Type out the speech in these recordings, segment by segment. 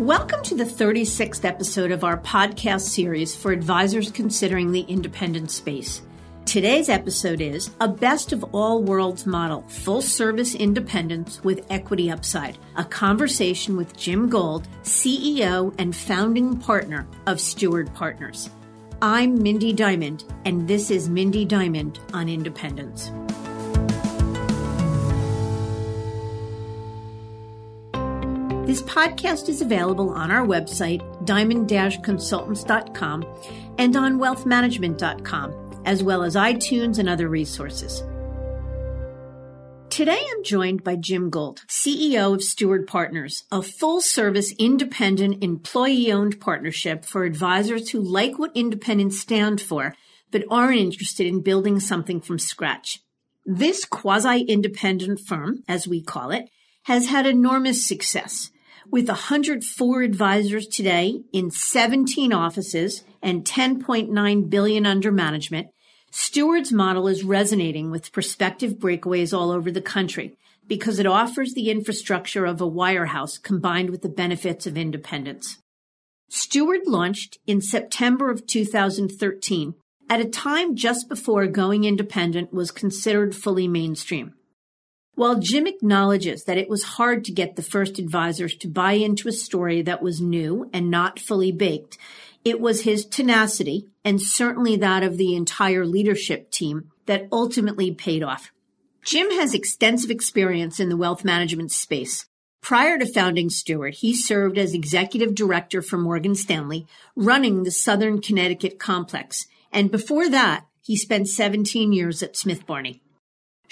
Welcome to the 36th episode of our podcast series for advisors considering the independent space. Today's episode is a best of all worlds model, full service independence with equity upside. A conversation with Jim Gold, CEO and founding partner of Steward Partners. I'm Mindy Diamond, and this is Mindy Diamond on Independence. This podcast is available on our website, diamond-consultants.com, and on wealthmanagement.com, as well as iTunes and other resources. Today I'm joined by Jim Gold, CEO of Steward Partners, a full service independent employee owned partnership for advisors who like what independents stand for, but aren't interested in building something from scratch. This quasi independent firm, as we call it, has had enormous success with 104 advisors today in 17 offices and 10.9 billion under management, Steward's model is resonating with prospective breakaways all over the country because it offers the infrastructure of a wirehouse combined with the benefits of independence. Steward launched in September of 2013 at a time just before going independent was considered fully mainstream. While Jim acknowledges that it was hard to get the first advisors to buy into a story that was new and not fully baked, it was his tenacity and certainly that of the entire leadership team that ultimately paid off. Jim has extensive experience in the wealth management space. Prior to founding Steward, he served as executive director for Morgan Stanley, running the Southern Connecticut complex. And before that, he spent 17 years at Smith Barney.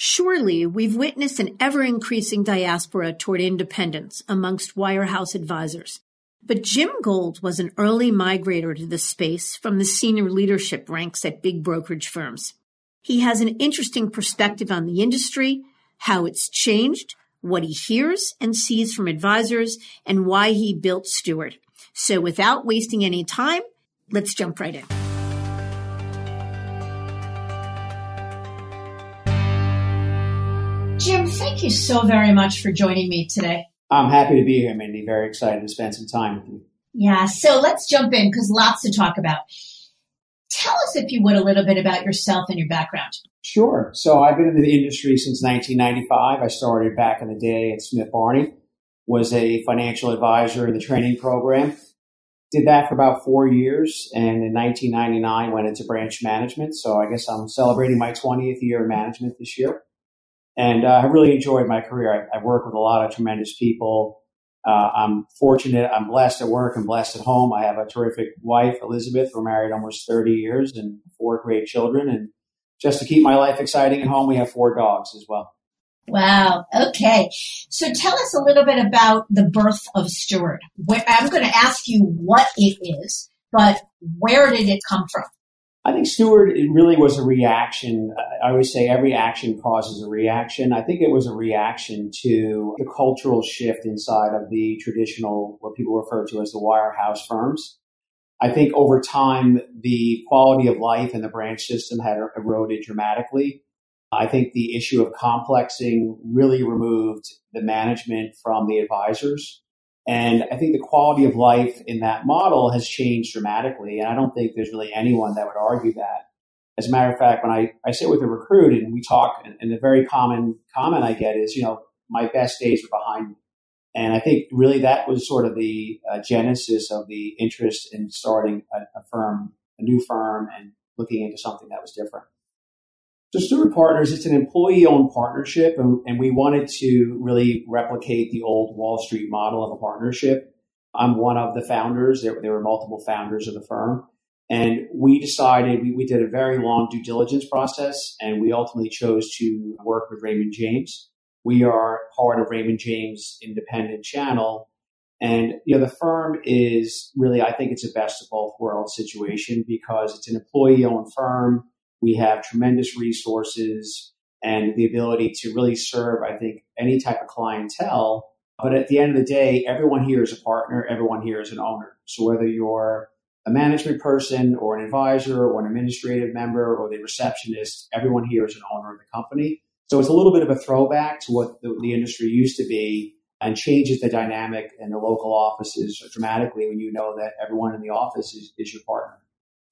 Surely we've witnessed an ever increasing diaspora toward independence amongst wirehouse advisors. But Jim Gold was an early migrator to the space from the senior leadership ranks at big brokerage firms. He has an interesting perspective on the industry, how it's changed, what he hears and sees from advisors, and why he built Steward. So without wasting any time, let's jump right in. You so very much for joining me today. I'm happy to be here, Mindy. Very excited to spend some time with you. Yeah, so let's jump in because lots to talk about. Tell us, if you would, a little bit about yourself and your background. Sure. So I've been in the industry since 1995. I started back in the day at Smith Barney, was a financial advisor in the training program. Did that for about four years, and in 1999 went into branch management. So I guess I'm celebrating my 20th year of management this year. And uh, I really enjoyed my career. I, I work with a lot of tremendous people. Uh, I'm fortunate. I'm blessed at work and blessed at home. I have a terrific wife, Elizabeth. We're married almost 30 years and four great children. And just to keep my life exciting at home, we have four dogs as well. Wow. Okay. So tell us a little bit about the birth of Steward. I'm going to ask you what it is, but where did it come from? I think Steward it really was a reaction. I always say every action causes a reaction. I think it was a reaction to the cultural shift inside of the traditional, what people refer to as the wirehouse firms. I think over time, the quality of life in the branch system had er, eroded dramatically. I think the issue of complexing really removed the management from the advisors. And I think the quality of life in that model has changed dramatically. And I don't think there's really anyone that would argue that. As a matter of fact, when I, I sit with a recruit and we talk, and, and the very common comment I get is, you know, my best days are behind me. And I think really that was sort of the uh, genesis of the interest in starting a, a firm, a new firm, and looking into something that was different. So Steward Partners, it's an employee-owned partnership, and, and, we wanted to really replicate the old Wall Street model of a partnership. I'm one of the founders. There, there were multiple founders of the firm. And we decided, we, we did a very long due diligence process, and we ultimately chose to work with Raymond James. We are part of Raymond James independent channel. And, you know, the firm is really, I think it's a best of both worlds situation because it's an employee owned firm we have tremendous resources and the ability to really serve, I think, any type of clientele. But at the end of the day, everyone here is a partner, everyone here is an owner. So whether you're a management person or an advisor or an administrative member or the receptionist, everyone here is an owner of the company. So it's a little bit of a throwback to what the, the industry used to be and changes the dynamic in the local offices dramatically when you know that everyone in the office is, is your partner.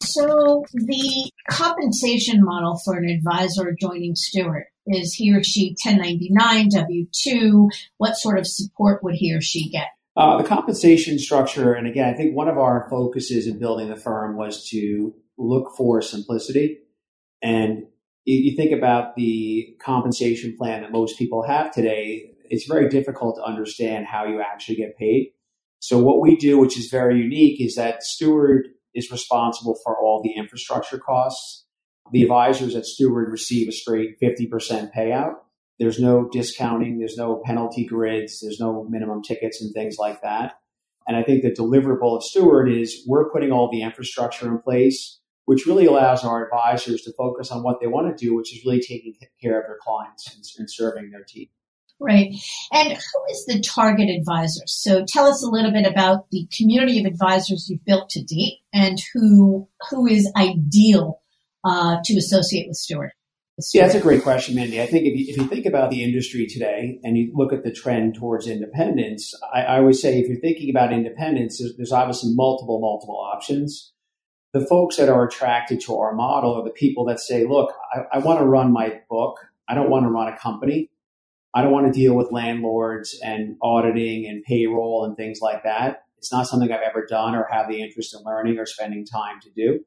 So the compensation model for an advisor joining Steward is he or she 1099 W2? What sort of support would he or she get? Uh, the compensation structure, and again, I think one of our focuses in building the firm was to look for simplicity. And you think about the compensation plan that most people have today, it's very difficult to understand how you actually get paid. So what we do, which is very unique, is that Steward is responsible for all the infrastructure costs. The advisors at Steward receive a straight 50% payout. There's no discounting. There's no penalty grids. There's no minimum tickets and things like that. And I think the deliverable of Steward is we're putting all the infrastructure in place, which really allows our advisors to focus on what they want to do, which is really taking care of their clients and, and serving their team. Right. And who is the target advisor? So tell us a little bit about the community of advisors you've built to date and who who is ideal uh, to associate with Steward. Yeah, that's a great question, Mindy. I think if you, if you think about the industry today and you look at the trend towards independence, I, I always say if you're thinking about independence, there's, there's obviously multiple, multiple options. The folks that are attracted to our model are the people that say, look, I, I want to run my book. I don't want to run a company. I don't want to deal with landlords and auditing and payroll and things like that. It's not something I've ever done or have the interest in learning or spending time to do.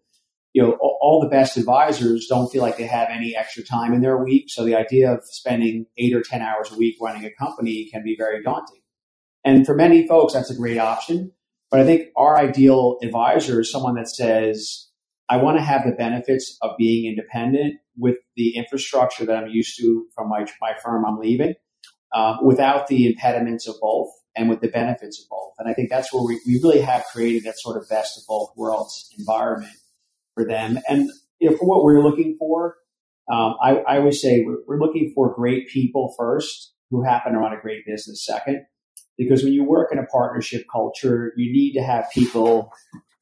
You know, all the best advisors don't feel like they have any extra time in their week. So the idea of spending eight or 10 hours a week running a company can be very daunting. And for many folks, that's a great option. But I think our ideal advisor is someone that says, I want to have the benefits of being independent with the infrastructure that I'm used to from my, my firm I'm leaving, uh, without the impediments of both and with the benefits of both. And I think that's where we, we really have created that sort of best of both worlds environment for them. And you know, for what we're looking for, um, I, I always say we're, we're looking for great people first who happen to run a great business second. Because when you work in a partnership culture, you need to have people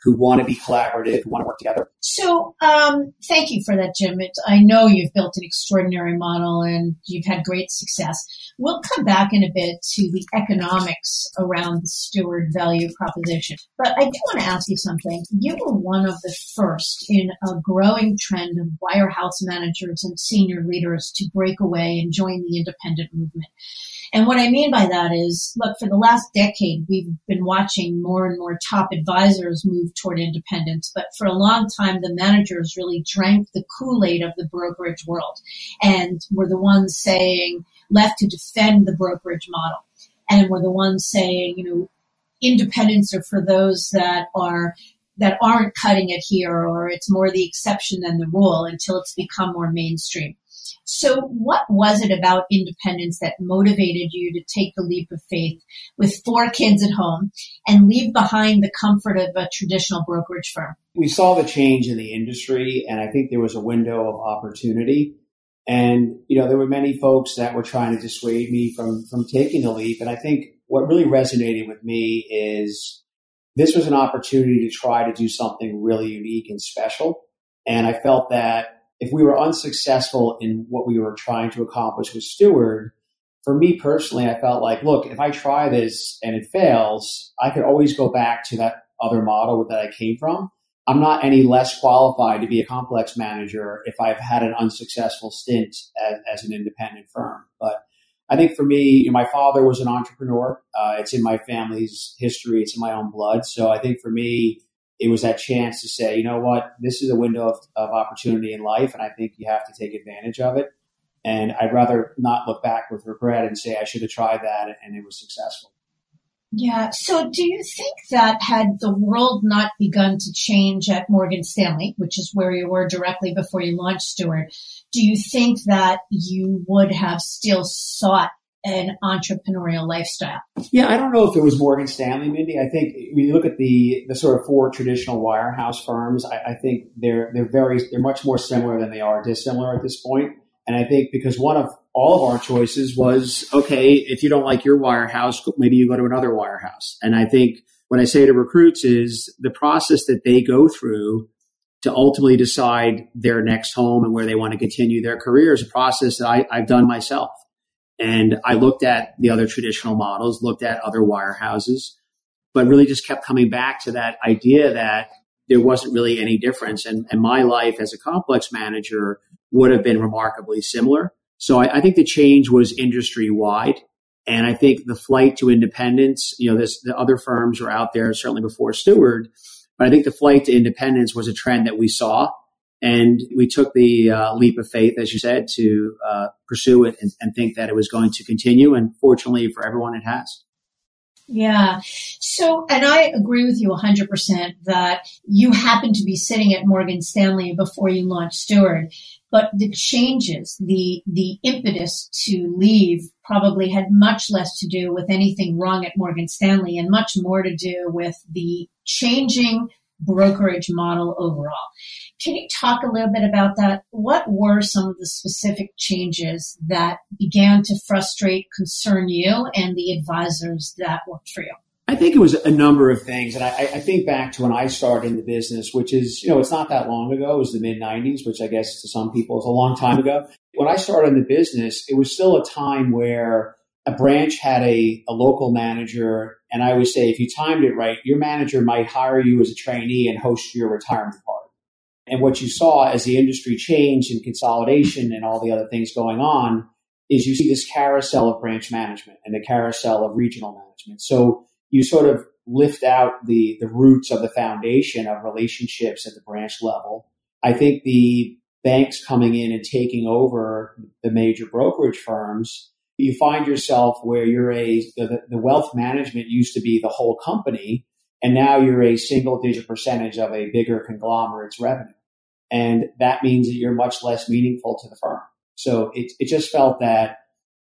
who want to be collaborative, who want to work together. So, um, thank you for that, Jim. It's, I know you've built an extraordinary model and you've had great success. We'll come back in a bit to the economics around the steward value proposition. But I do want to ask you something. You were one of the first in a growing trend of wirehouse managers and senior leaders to break away and join the independent movement. And what I mean by that is, look, for the last decade, we've been watching more and more top advisors move toward independence. But for a long time, the managers really drank the Kool-Aid of the brokerage world and were the ones saying, left to defend the brokerage model. And were the ones saying, you know, independence are for those that are that aren't cutting it here or it's more the exception than the rule until it's become more mainstream. So, what was it about independence that motivated you to take the leap of faith with four kids at home and leave behind the comfort of a traditional brokerage firm? We saw the change in the industry, and I think there was a window of opportunity. And you know, there were many folks that were trying to dissuade me from from taking the leap. And I think what really resonated with me is this was an opportunity to try to do something really unique and special. And I felt that if we were unsuccessful in what we were trying to accomplish with Steward, for me personally, I felt like, look, if I try this and it fails, I could always go back to that other model that I came from. I'm not any less qualified to be a complex manager if I've had an unsuccessful stint as, as an independent firm. But I think for me, you know, my father was an entrepreneur. Uh, it's in my family's history. It's in my own blood. So I think for me, it was that chance to say, you know what, this is a window of, of opportunity in life, and I think you have to take advantage of it. And I'd rather not look back with regret and say I should have tried that and it was successful. Yeah. So do you think that had the world not begun to change at Morgan Stanley, which is where you were directly before you launched Steward, do you think that you would have still sought an entrepreneurial lifestyle? Yeah, I don't know if it was Morgan Stanley, Mindy. I think when you look at the the sort of four traditional wirehouse firms, I, I think they're they're very they're much more similar than they are dissimilar at this point. And I think because one of all of our choices was okay, if you don't like your wirehouse, maybe you go to another wirehouse. And I think what I say to recruits is the process that they go through to ultimately decide their next home and where they want to continue their career is a process that I, I've done myself. And I looked at the other traditional models, looked at other wirehouses, but really just kept coming back to that idea that there wasn't really any difference. And, and my life as a complex manager would have been remarkably similar. So I, I think the change was industry wide. And I think the flight to independence, you know, this, the other firms were out there certainly before Steward, but I think the flight to independence was a trend that we saw. And we took the uh, leap of faith, as you said, to uh, pursue it and, and think that it was going to continue. And fortunately for everyone, it has. Yeah. So, and I agree with you 100% that you happened to be sitting at Morgan Stanley before you launched Steward, but the changes, the, the impetus to leave probably had much less to do with anything wrong at Morgan Stanley and much more to do with the changing brokerage model overall. Can you talk a little bit about that? What were some of the specific changes that began to frustrate, concern you and the advisors that worked for you? I think it was a number of things. And I, I, think back to when I started in the business, which is, you know, it's not that long ago. It was the mid 90s, which I guess to some people is a long time ago. When I started in the business, it was still a time where a branch had a, a local manager. And I always say, if you timed it right, your manager might hire you as a trainee and host your retirement party. And what you saw as the industry changed and consolidation and all the other things going on is you see this carousel of branch management and the carousel of regional management. So you sort of lift out the, the roots of the foundation of relationships at the branch level. I think the banks coming in and taking over the major brokerage firms you find yourself where you're a the, the, wealth management used to be the whole company and now you're a single digit percentage of a bigger conglomerate's revenue. And that means that you're much less meaningful to the firm. So it, it just felt that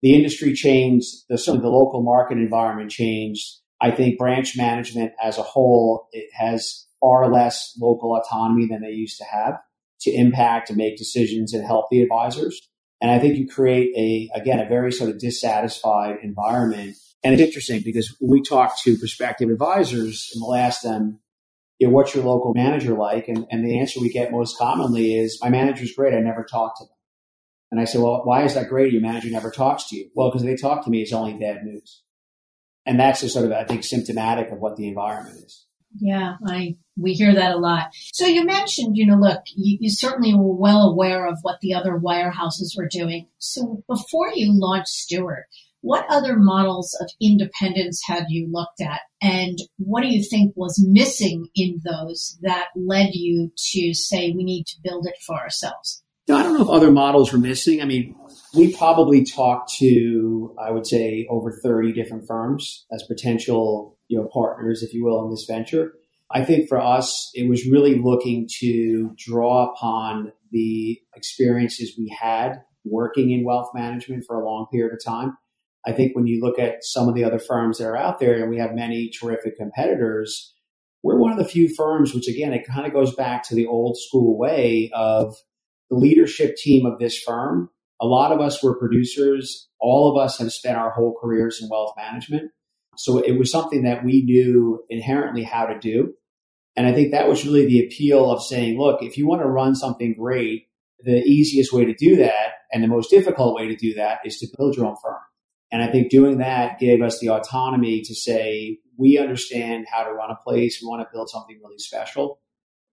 the industry changed the sort of the local market environment changed. I think branch management as a whole it has far less local autonomy than they used to have to impact and make decisions and help the advisors and I think you create a, again, a very sort of dissatisfied environment. And it's interesting because we talk to prospective advisors and we'll ask them, you know, what's your local manager like? And, and the answer we get most commonly is, my manager's great. I never talk to them. And I say, well, why is that great? Your manager never talks to you. Well, because they talk to me, it's only bad news. And that's just sort of, I think, symptomatic of what the environment is. Yeah, I we hear that a lot. So you mentioned, you know, look, you, you, certainly were well aware of what the other wirehouses were doing. So before you launched Steward, what other models of independence had you looked at, and what do you think was missing in those that led you to say we need to build it for ourselves? No, I don't know if other models were missing. I mean, we probably talked to, I would say, over 30 different firms as potential you know, partners, if you will, in this venture. I think for us, it was really looking to draw upon the experiences we had working in wealth management for a long period of time. I think when you look at some of the other firms that are out there, and we have many terrific competitors, we're one of the few firms, which again, it kind of goes back to the old school way of the leadership team of this firm. A lot of us were producers. All of us have spent our whole careers in wealth management. So it was something that we knew inherently how to do. And I think that was really the appeal of saying, look, if you want to run something great, the easiest way to do that and the most difficult way to do that is to build your own firm. And I think doing that gave us the autonomy to say, we understand how to run a place. We want to build something really special.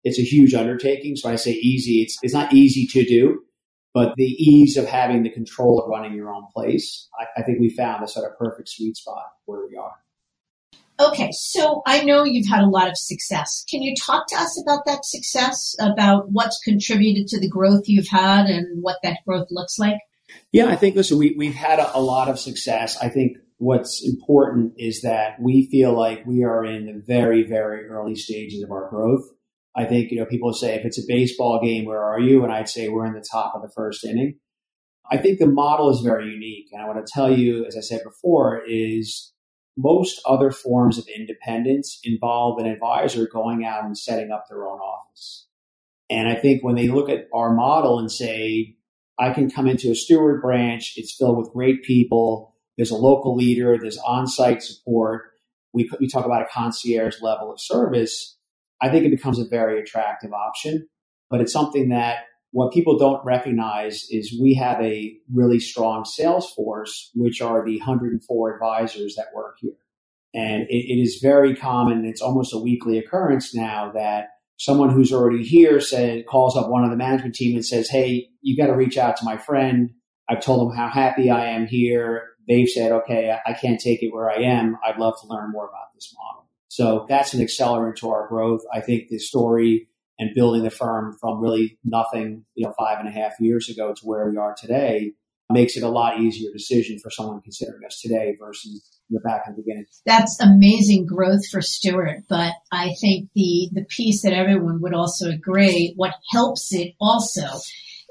It's a huge undertaking. So I say easy. It's, it's not easy to do, but the ease of having the control of running your own place, I, I think we found a sort of perfect sweet spot where we are. Okay, so I know you've had a lot of success. Can you talk to us about that success, about what's contributed to the growth you've had and what that growth looks like? Yeah, I think, listen, we, we've had a, a lot of success. I think what's important is that we feel like we are in the very, very early stages of our growth. I think, you know, people say if it's a baseball game, where are you? And I'd say we're in the top of the first inning. I think the model is very unique. And I want to tell you, as I said before, is most other forms of independence involve an advisor going out and setting up their own office. And I think when they look at our model and say, I can come into a steward branch, it's filled with great people, there's a local leader, there's on site support, we, we talk about a concierge level of service I think it becomes a very attractive option, but it's something that what people don't recognize is we have a really strong sales force, which are the 104 advisors that work here. And it, it is very common, it's almost a weekly occurrence now that someone who's already here says calls up one of the management team and says, Hey, you got to reach out to my friend. I've told them how happy I am here. They've said, okay, I can't take it where I am. I'd love to learn more about this model. So that's an accelerant to our growth. I think the story and building the firm from really nothing, you know, five and a half years ago to where we are today makes it a lot easier decision for someone considering us today versus the back in the beginning. That's amazing growth for Steward, but I think the the piece that everyone would also agree, what helps it also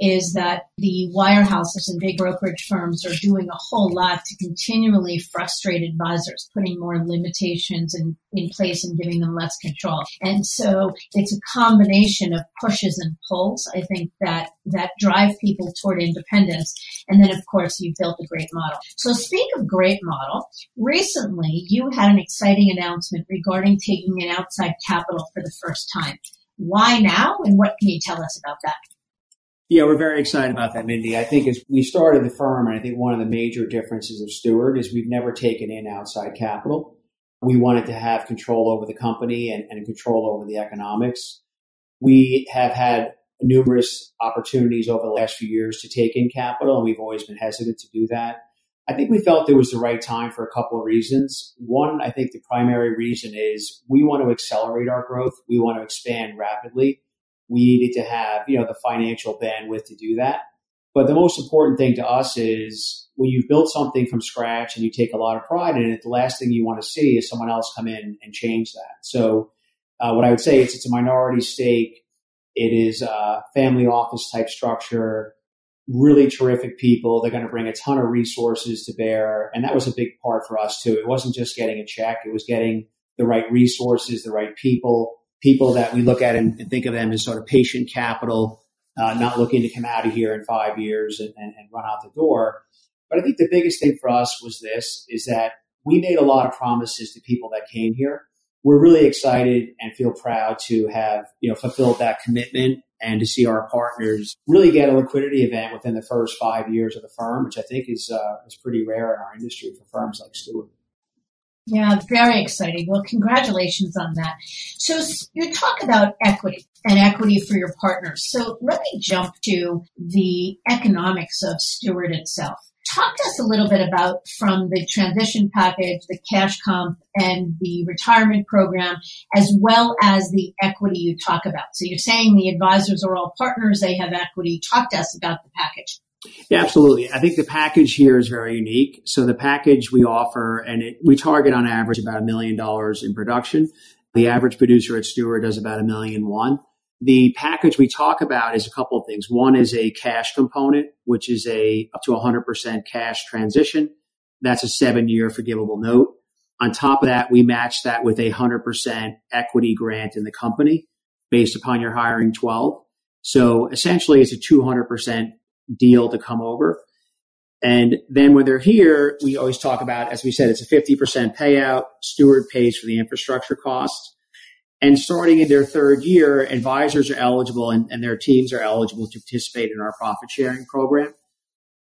is that the wirehouses and big brokerage firms are doing a whole lot to continually frustrate advisors, putting more limitations in, in place and giving them less control. And so it's a combination of pushes and pulls, I think, that, that drive people toward independence. And then, of course, you've built a great model. So speak of great model, recently you had an exciting announcement regarding taking in outside capital for the first time. Why now? And what can you tell us about that? Yeah, we're very excited about that, Mindy. I think as we started the firm, and I think one of the major differences of Steward is we've never taken in outside capital. We wanted to have control over the company and, and control over the economics. We have had numerous opportunities over the last few years to take in capital, and we've always been hesitant to do that. I think we felt it was the right time for a couple of reasons. One, I think the primary reason is we want to accelerate our growth. We want to expand rapidly we needed to have, you know, the financial bandwidth to do that. But the most important thing to us is when you've built something from scratch and you take a lot of pride in it, the last thing you want to see is someone else come in and change that. So, uh, what I would say is it's a minority stake. It is a family office type structure, really terrific people. They're going to bring a ton of resources to bear. And that was a big part for us too. It wasn't just getting a check. It was getting the right resources, the right people people that we look at and, and think of them as sort of patient capital, uh, not looking to come out of here in five years and, and, and run out the door. But I think the biggest thing for us was this: is that we made a lot of promises to people that came here. We're really excited and feel proud to have you know fulfilled that commitment and to see our partners really get a liquidity event within the first five years of the firm, which I think is uh, is pretty rare in our industry for firms like Steward. Yeah, very exciting. Well, congratulations on that. So you talk about equity and equity for your partners. So let me jump to the economics of Steward itself. Talk to us a little bit about from the transition package, the cash comp, and the retirement program, as well as the equity you talk about. So you're saying the advisors are all partners, they have equity. Talk to us about the package. Yeah, absolutely. I think the package here is very unique. So the package we offer, and it, we target on average about a million dollars in production. The average producer at Steward does about a million one. The package we talk about is a couple of things. One is a cash component, which is a up to 100% cash transition. That's a seven year forgivable note. On top of that, we match that with a 100% equity grant in the company based upon your hiring 12. So essentially, it's a 200% deal to come over. And then when they're here, we always talk about, as we said, it's a 50% payout. Steward pays for the infrastructure costs. And starting in their third year, advisors are eligible and, and their teams are eligible to participate in our profit sharing program.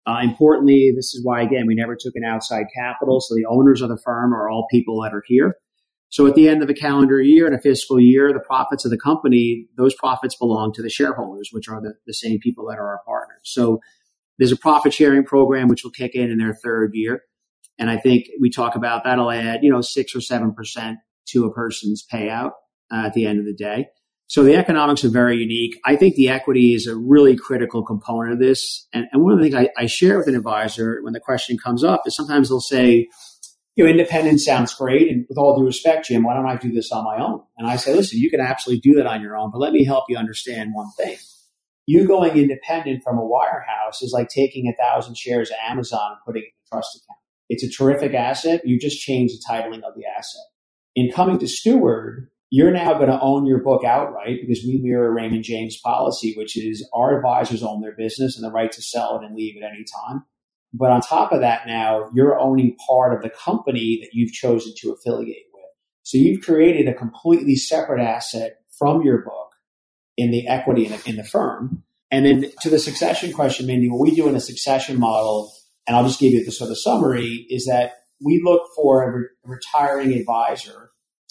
Uh, importantly, this is why, again, we never took an outside capital. So the owners of the firm are all people that are here. So at the end of a calendar year and a fiscal year, the profits of the company, those profits belong to the shareholders, which are the, the same people that are our partners. So there's a profit sharing program which will kick in in their third year. And I think we talk about that'll add, you know, six or 7% to a person's payout uh, at the end of the day. So the economics are very unique. I think the equity is a really critical component of this. And, and one of the things I, I share with an advisor when the question comes up is sometimes they'll say, you know, independence sounds great. And with all due respect, Jim, why don't I do this on my own? And I say, listen, you can absolutely do that on your own, but let me help you understand one thing. You going independent from a wirehouse is like taking a thousand shares of Amazon and putting it in a trust account. It's a terrific asset. You just change the titling of the asset. In coming to steward, you're now going to own your book outright because we mirror Raymond James policy, which is our advisors own their business and the right to sell it and leave at any time. But on top of that, now you're owning part of the company that you've chosen to affiliate with. So you've created a completely separate asset from your book in the equity in the, in the firm. And then to the succession question, Mindy, what we do in a succession model, and I'll just give you the sort of summary, is that we look for a re- retiring advisor.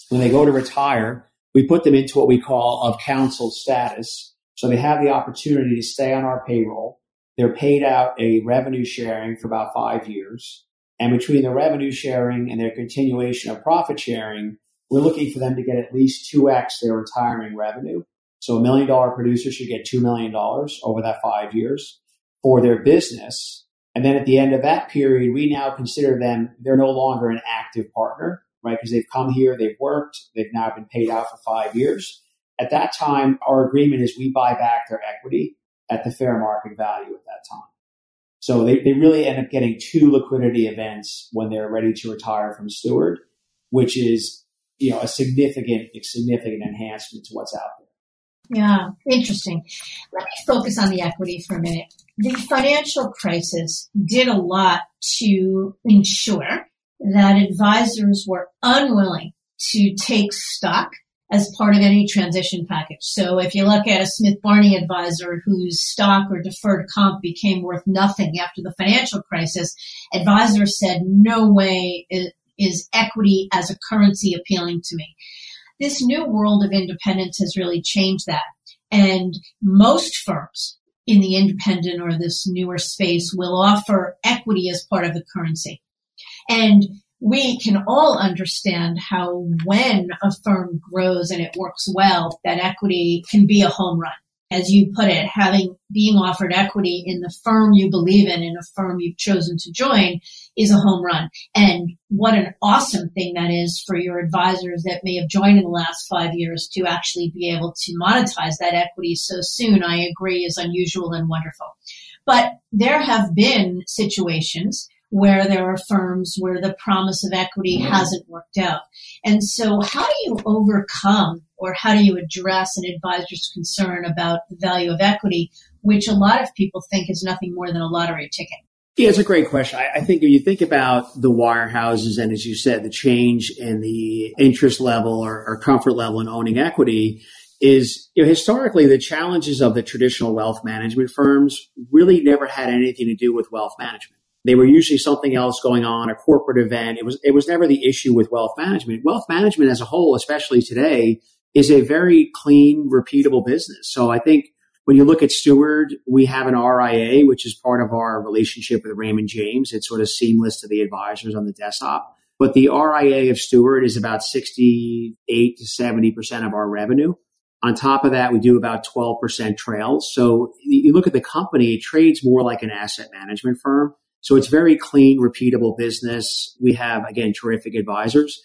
When they go to retire, we put them into what we call of counsel status. So they have the opportunity to stay on our payroll. They're paid out a revenue sharing for about five years. And between the revenue sharing and their continuation of profit sharing, we're looking for them to get at least 2x their retiring revenue. So a million dollar producer should get $2 million over that five years for their business. And then at the end of that period, we now consider them, they're no longer an active partner, right? Because they've come here, they've worked, they've now been paid out for five years. At that time, our agreement is we buy back their equity at the fair market value at that time. So they, they really end up getting two liquidity events when they're ready to retire from Steward, which is, you know, a significant, significant enhancement to what's out there. Yeah, interesting. Let me focus on the equity for a minute. The financial crisis did a lot to ensure that advisors were unwilling to take stock as part of any transition package. So if you look at a Smith Barney advisor whose stock or deferred comp became worth nothing after the financial crisis, advisors said, no way is, equity as a currency appealing to me. This new world of independence has really changed that. And most firms in the independent or this newer space will offer equity as part of the currency. And we can all understand how when a firm grows and it works well, that equity can be a home run. As you put it, having being offered equity in the firm you believe in, in a firm you've chosen to join is a home run. And what an awesome thing that is for your advisors that may have joined in the last five years to actually be able to monetize that equity so soon, I agree is unusual and wonderful. But there have been situations where there are firms where the promise of equity mm-hmm. hasn't worked out. And so how do you overcome or how do you address an advisor's concern about the value of equity, which a lot of people think is nothing more than a lottery ticket? Yeah, it's a great question. I, I think when you think about the wirehouses and as you said, the change in the interest level or, or comfort level in owning equity, is you know, historically the challenges of the traditional wealth management firms really never had anything to do with wealth management. They were usually something else going on, a corporate event. It was, it was never the issue with wealth management. Wealth management as a whole, especially today, is a very clean, repeatable business. So I think when you look at Steward, we have an RIA, which is part of our relationship with Raymond James. It's sort of seamless to the advisors on the desktop. But the RIA of Steward is about 68 to 70% of our revenue. On top of that, we do about 12% trails. So you look at the company, it trades more like an asset management firm. So it's very clean, repeatable business. We have, again, terrific advisors.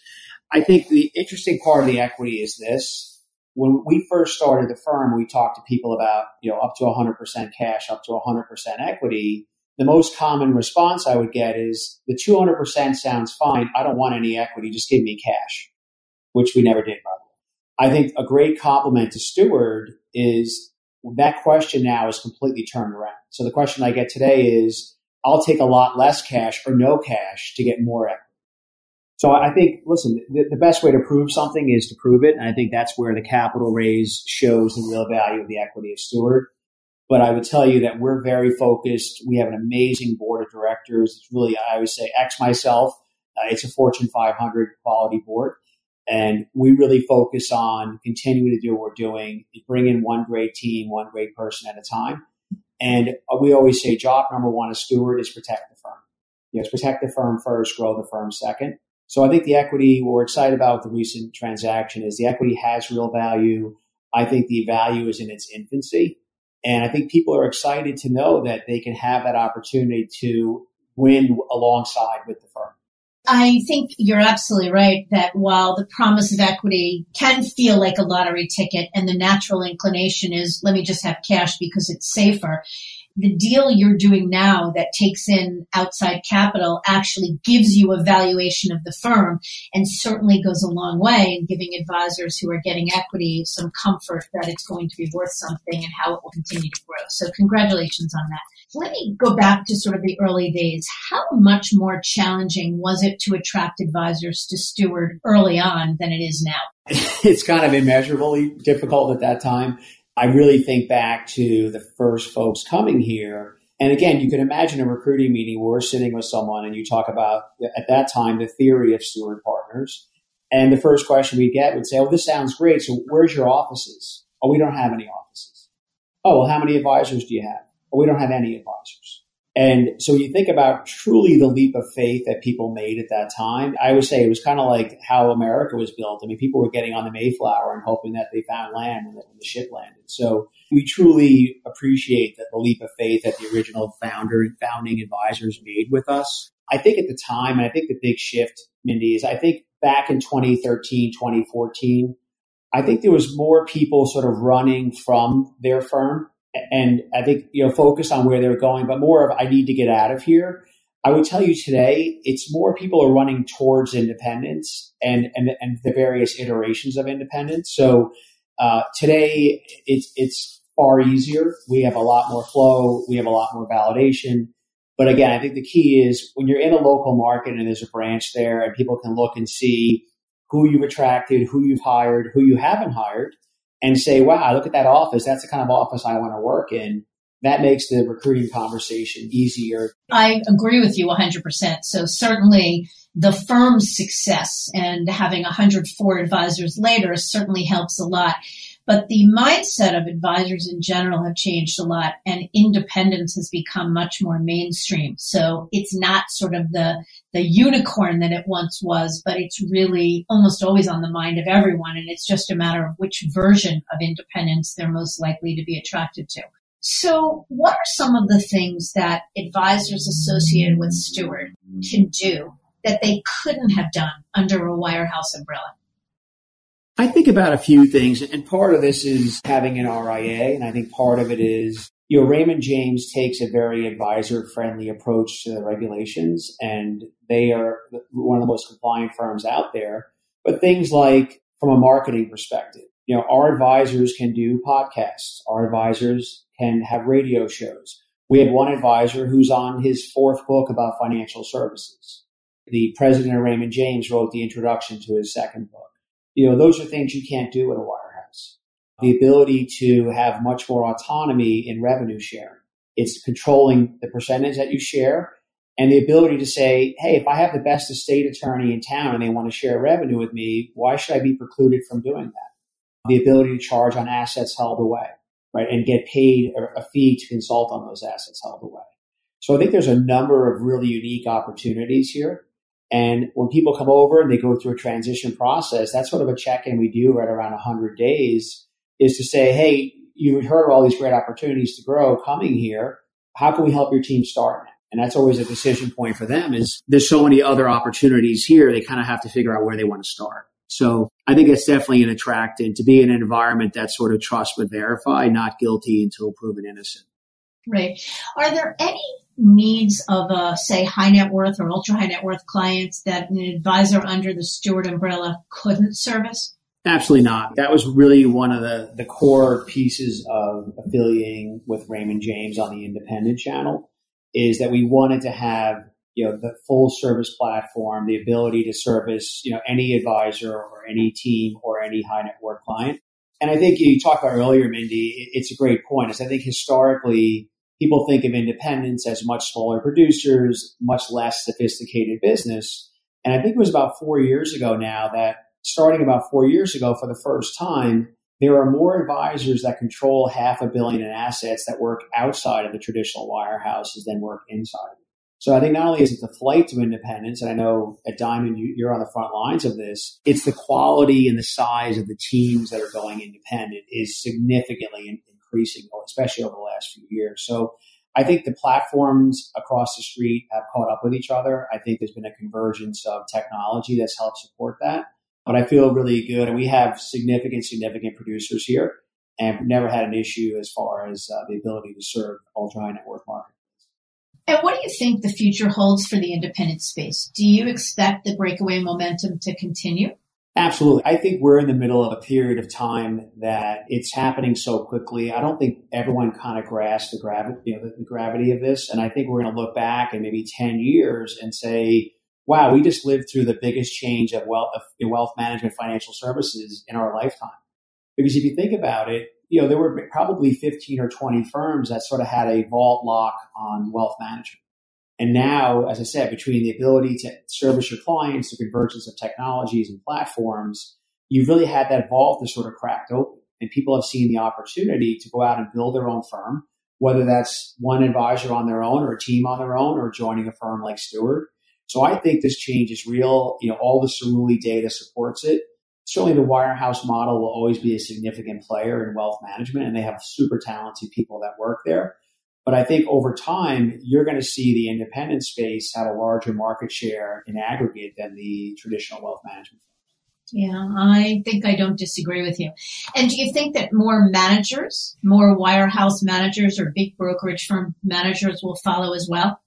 I think the interesting part of the equity is this. When we first started the firm, we talked to people about, you know, up to 100% cash, up to 100% equity. The most common response I would get is the 200% sounds fine. I don't want any equity. Just give me cash, which we never did, by the way. I think a great compliment to Steward is that question now is completely turned around. So the question I get today is, I'll take a lot less cash or no cash to get more equity. So I think, listen, the, the, best way to prove something is to prove it. And I think that's where the capital raise shows the real value of the equity of Steward. But I would tell you that we're very focused. We have an amazing board of directors. It's really, I always say, X myself. Uh, it's a Fortune 500 quality board. And we really focus on continuing to do what we're doing, bring in one great team, one great person at a time. And we always say job number one as steward is protect the firm. Yes, protect the firm first, grow the firm second. So I think the equity, we're excited about the recent transaction is the equity has real value. I think the value is in its infancy. And I think people are excited to know that they can have that opportunity to win alongside with the firm. I think you're absolutely right that while the promise of equity can feel like a lottery ticket and the natural inclination is let me just have cash because it's safer, the deal you're doing now that takes in outside capital actually gives you a valuation of the firm and certainly goes a long way in giving advisors who are getting equity some comfort that it's going to be worth something and how it will continue to grow. So congratulations on that. Let me go back to sort of the early days. How much more challenging was it to attract advisors to Steward early on than it is now? it's kind of immeasurably difficult at that time. I really think back to the first folks coming here. And again, you can imagine a recruiting meeting where we're sitting with someone and you talk about, at that time, the theory of steward partners. And the first question we get would say, Oh, this sounds great. So where's your offices? Oh, we don't have any offices. Oh, well, how many advisors do you have? Oh, we don't have any advisors. And so you think about truly the leap of faith that people made at that time. I would say it was kind of like how America was built. I mean, people were getting on the Mayflower and hoping that they found land when the ship landed. So we truly appreciate that the leap of faith that the original founder and founding advisors made with us. I think at the time, and I think the big shift, Mindy, is I think back in 2013, 2014, I think there was more people sort of running from their firm and I think you know focus on where they're going, but more of I need to get out of here. I would tell you today, it's more people are running towards independence and and, and the various iterations of independence. So uh, today, it's it's far easier. We have a lot more flow. We have a lot more validation. But again, I think the key is when you're in a local market and there's a branch there, and people can look and see who you've attracted, who you've hired, who you haven't hired and say, wow, look at that office. That's the kind of office I want to work in. That makes the recruiting conversation easier. I agree with you 100%. So certainly the firm's success and having 104 advisors later certainly helps a lot. But the mindset of advisors in general have changed a lot and independence has become much more mainstream. So it's not sort of the, the unicorn that it once was, but it's really almost always on the mind of everyone. And it's just a matter of which version of independence they're most likely to be attracted to. So what are some of the things that advisors associated with Steward can do that they couldn't have done under a wirehouse umbrella? I think about a few things, and part of this is having an RIA, and I think part of it is, you know, Raymond James takes a very advisor friendly approach to the regulations, and they are one of the most compliant firms out there. But things like from a marketing perspective, you know, our advisors can do podcasts, our advisors can have radio shows. We have one advisor who's on his fourth book about financial services. The president of Raymond James wrote the introduction to his second book you know, those are things you can't do in a wirehouse. The ability to have much more autonomy in revenue sharing. It's controlling the percentage that you share and the ability to say, hey, if I have the best estate attorney in town and they want to share revenue with me, why should I be precluded from doing that? The ability to charge on assets held away, right, and get paid a fee to consult on those assets held away. So I think there's a number of really unique opportunities here. And when people come over and they go through a transition process, that's sort of a check in we do right around 100 days is to say, hey, you've heard of all these great opportunities to grow coming here. How can we help your team start? And that's always a decision point for them is there's so many other opportunities here. They kind of have to figure out where they want to start. So I think it's definitely an attractant to be in an environment that sort of trust but verify, not guilty until proven innocent. Right. Are there any needs of a, say, high net worth or ultra high net worth clients that an advisor under the Steward umbrella couldn't service? Absolutely not. That was really one of the, the core pieces of affiliating with Raymond James on the independent channel is that we wanted to have, you know, the full service platform, the ability to service, you know, any advisor or any team or any high net worth client. And I think you talked about earlier, Mindy, it's a great point. Is I think historically people think of independents as much smaller producers, much less sophisticated business. And I think it was about four years ago now that starting about four years ago for the first time, there are more advisors that control half a billion in assets that work outside of the traditional wirehouses than work inside. So I think not only is it the flight to independence, and I know at Diamond you're on the front lines of this, it's the quality and the size of the teams that are going independent is significantly increasing, especially over the last few years. So I think the platforms across the street have caught up with each other. I think there's been a convergence of technology that's helped support that. But I feel really good, and we have significant, significant producers here, and never had an issue as far as uh, the ability to serve ultra high net worth market. And what do you think the future holds for the independent space? Do you expect the breakaway momentum to continue? Absolutely. I think we're in the middle of a period of time that it's happening so quickly. I don't think everyone kind of grasped the gravity, you know, the, the gravity of this. And I think we're going to look back in maybe 10 years and say, wow, we just lived through the biggest change of wealth, of wealth management financial services in our lifetime. Because if you think about it, you know, there were probably 15 or 20 firms that sort of had a vault lock on wealth management. And now, as I said, between the ability to service your clients, the convergence of technologies and platforms, you've really had that vault to sort of cracked open. And people have seen the opportunity to go out and build their own firm, whether that's one advisor on their own or a team on their own or joining a firm like Steward. So I think this change is real. You know, all the Cerulli data supports it. Certainly the wirehouse model will always be a significant player in wealth management and they have super talented people that work there. But I think over time, you're going to see the independent space have a larger market share in aggregate than the traditional wealth management. Yeah, I think I don't disagree with you. And do you think that more managers, more wirehouse managers or big brokerage firm managers will follow as well?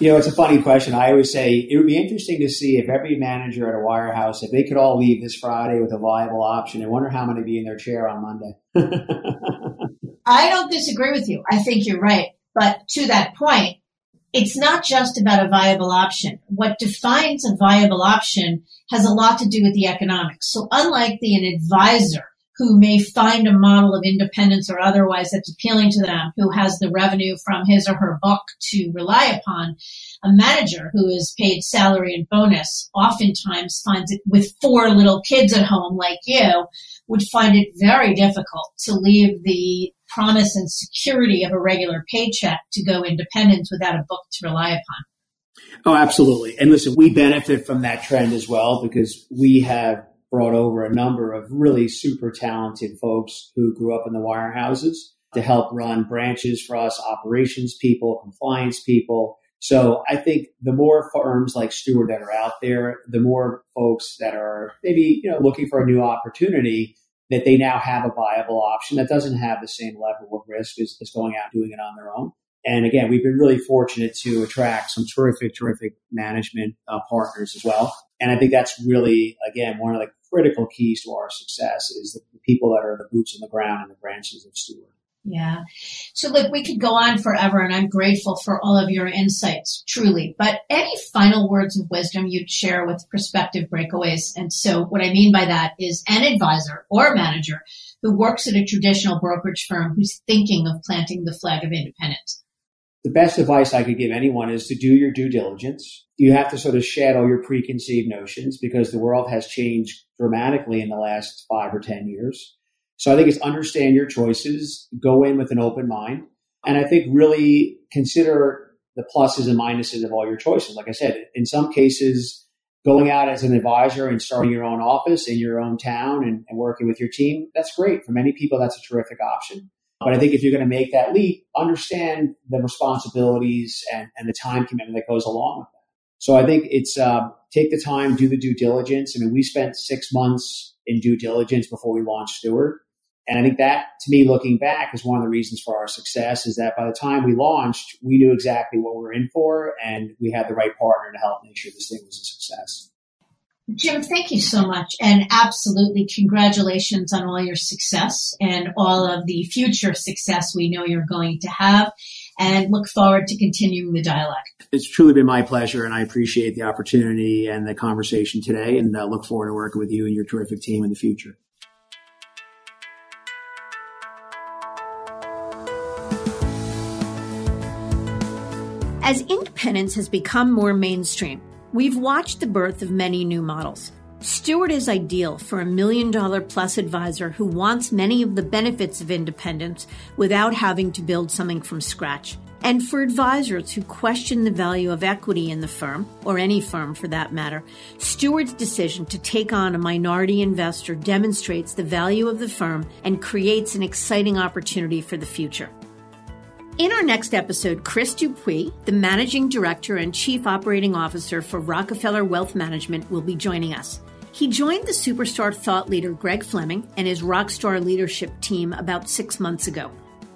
You know, it's a funny question. I always say it would be interesting to see if every manager at a wirehouse, if they could all leave this Friday with a viable option, I wonder how many be in their chair on Monday. I don't disagree with you. I think you're right. But to that point, it's not just about a viable option. What defines a viable option has a lot to do with the economics. So unlike the an advisor who may find a model of independence or otherwise that's appealing to them, who has the revenue from his or her book to rely upon, a manager who is paid salary and bonus oftentimes finds it with four little kids at home like you would find it very difficult to leave the promise and security of a regular paycheck to go independent without a book to rely upon. Oh, absolutely. And listen, we benefit from that trend as well because we have brought over a number of really super talented folks who grew up in the wirehouses to help run branches for us, operations people, compliance people. So I think the more firms like Steward that are out there, the more folks that are maybe, you know, looking for a new opportunity that they now have a viable option that doesn't have the same level of risk as, as going out and doing it on their own. And again, we've been really fortunate to attract some terrific, terrific management uh, partners as well. And I think that's really, again, one of the critical keys to our success is the, people that are the boots on the ground and the branches of Steward. Yeah. So look, we could go on forever and I'm grateful for all of your insights, truly. But any final words of wisdom you'd share with prospective breakaways? And so what I mean by that is an advisor or manager who works at a traditional brokerage firm who's thinking of planting the flag of independence. The best advice I could give anyone is to do your due diligence. You have to sort of shed all your preconceived notions because the world has changed dramatically in the last five or 10 years so I think it's understand your choices, go in with an open mind, and I think really consider the pluses and minuses of all your choices. Like I said, in some cases, going out as an advisor and starting your own office in your own town and, and working with your team, that's great. For many people, that's a terrific option. But I think if you're going to make that leap, understand the responsibilities and, and the time commitment that goes along with that. So I think it's uh, take the time, do the due diligence. I mean, we spent six months in due diligence before we launched Steward. And I think that, to me, looking back, is one of the reasons for our success. Is that by the time we launched, we knew exactly what we were in for, and we had the right partner to help make sure this thing was a success. Jim, thank you so much. And absolutely congratulations on all your success and all of the future success we know you're going to have. And look forward to continuing the dialogue. It's truly been my pleasure, and I appreciate the opportunity and the conversation today, and uh, look forward to working with you and your terrific team in the future. As independence has become more mainstream, we've watched the birth of many new models. Steward is ideal for a million dollar plus advisor who wants many of the benefits of independence without having to build something from scratch. And for advisors who question the value of equity in the firm, or any firm for that matter, Steward's decision to take on a minority investor demonstrates the value of the firm and creates an exciting opportunity for the future. In our next episode, Chris Dupuis, the Managing Director and Chief Operating Officer for Rockefeller Wealth Management, will be joining us. He joined the superstar thought leader Greg Fleming and his rockstar leadership team about six months ago.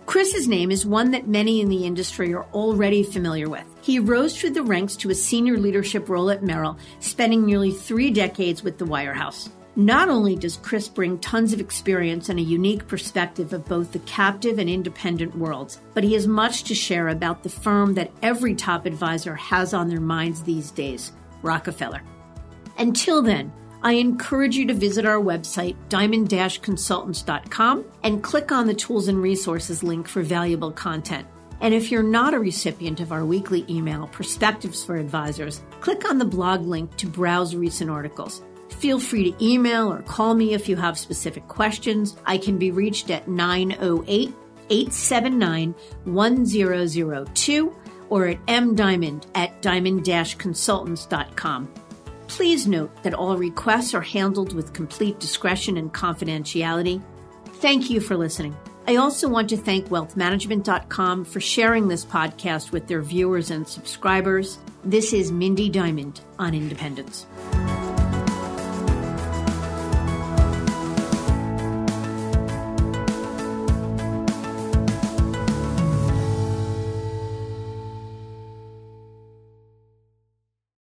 Chris's name is one that many in the industry are already familiar with. He rose through the ranks to a senior leadership role at Merrill, spending nearly three decades with the Wirehouse. Not only does Chris bring tons of experience and a unique perspective of both the captive and independent worlds, but he has much to share about the firm that every top advisor has on their minds these days Rockefeller. Until then, I encourage you to visit our website, diamond-consultants.com, and click on the tools and resources link for valuable content. And if you're not a recipient of our weekly email, Perspectives for Advisors, click on the blog link to browse recent articles. Feel free to email or call me if you have specific questions. I can be reached at 908 879 1002 or at mdiamond at diamond-consultants.com. Please note that all requests are handled with complete discretion and confidentiality. Thank you for listening. I also want to thank wealthmanagement.com for sharing this podcast with their viewers and subscribers. This is Mindy Diamond on Independence.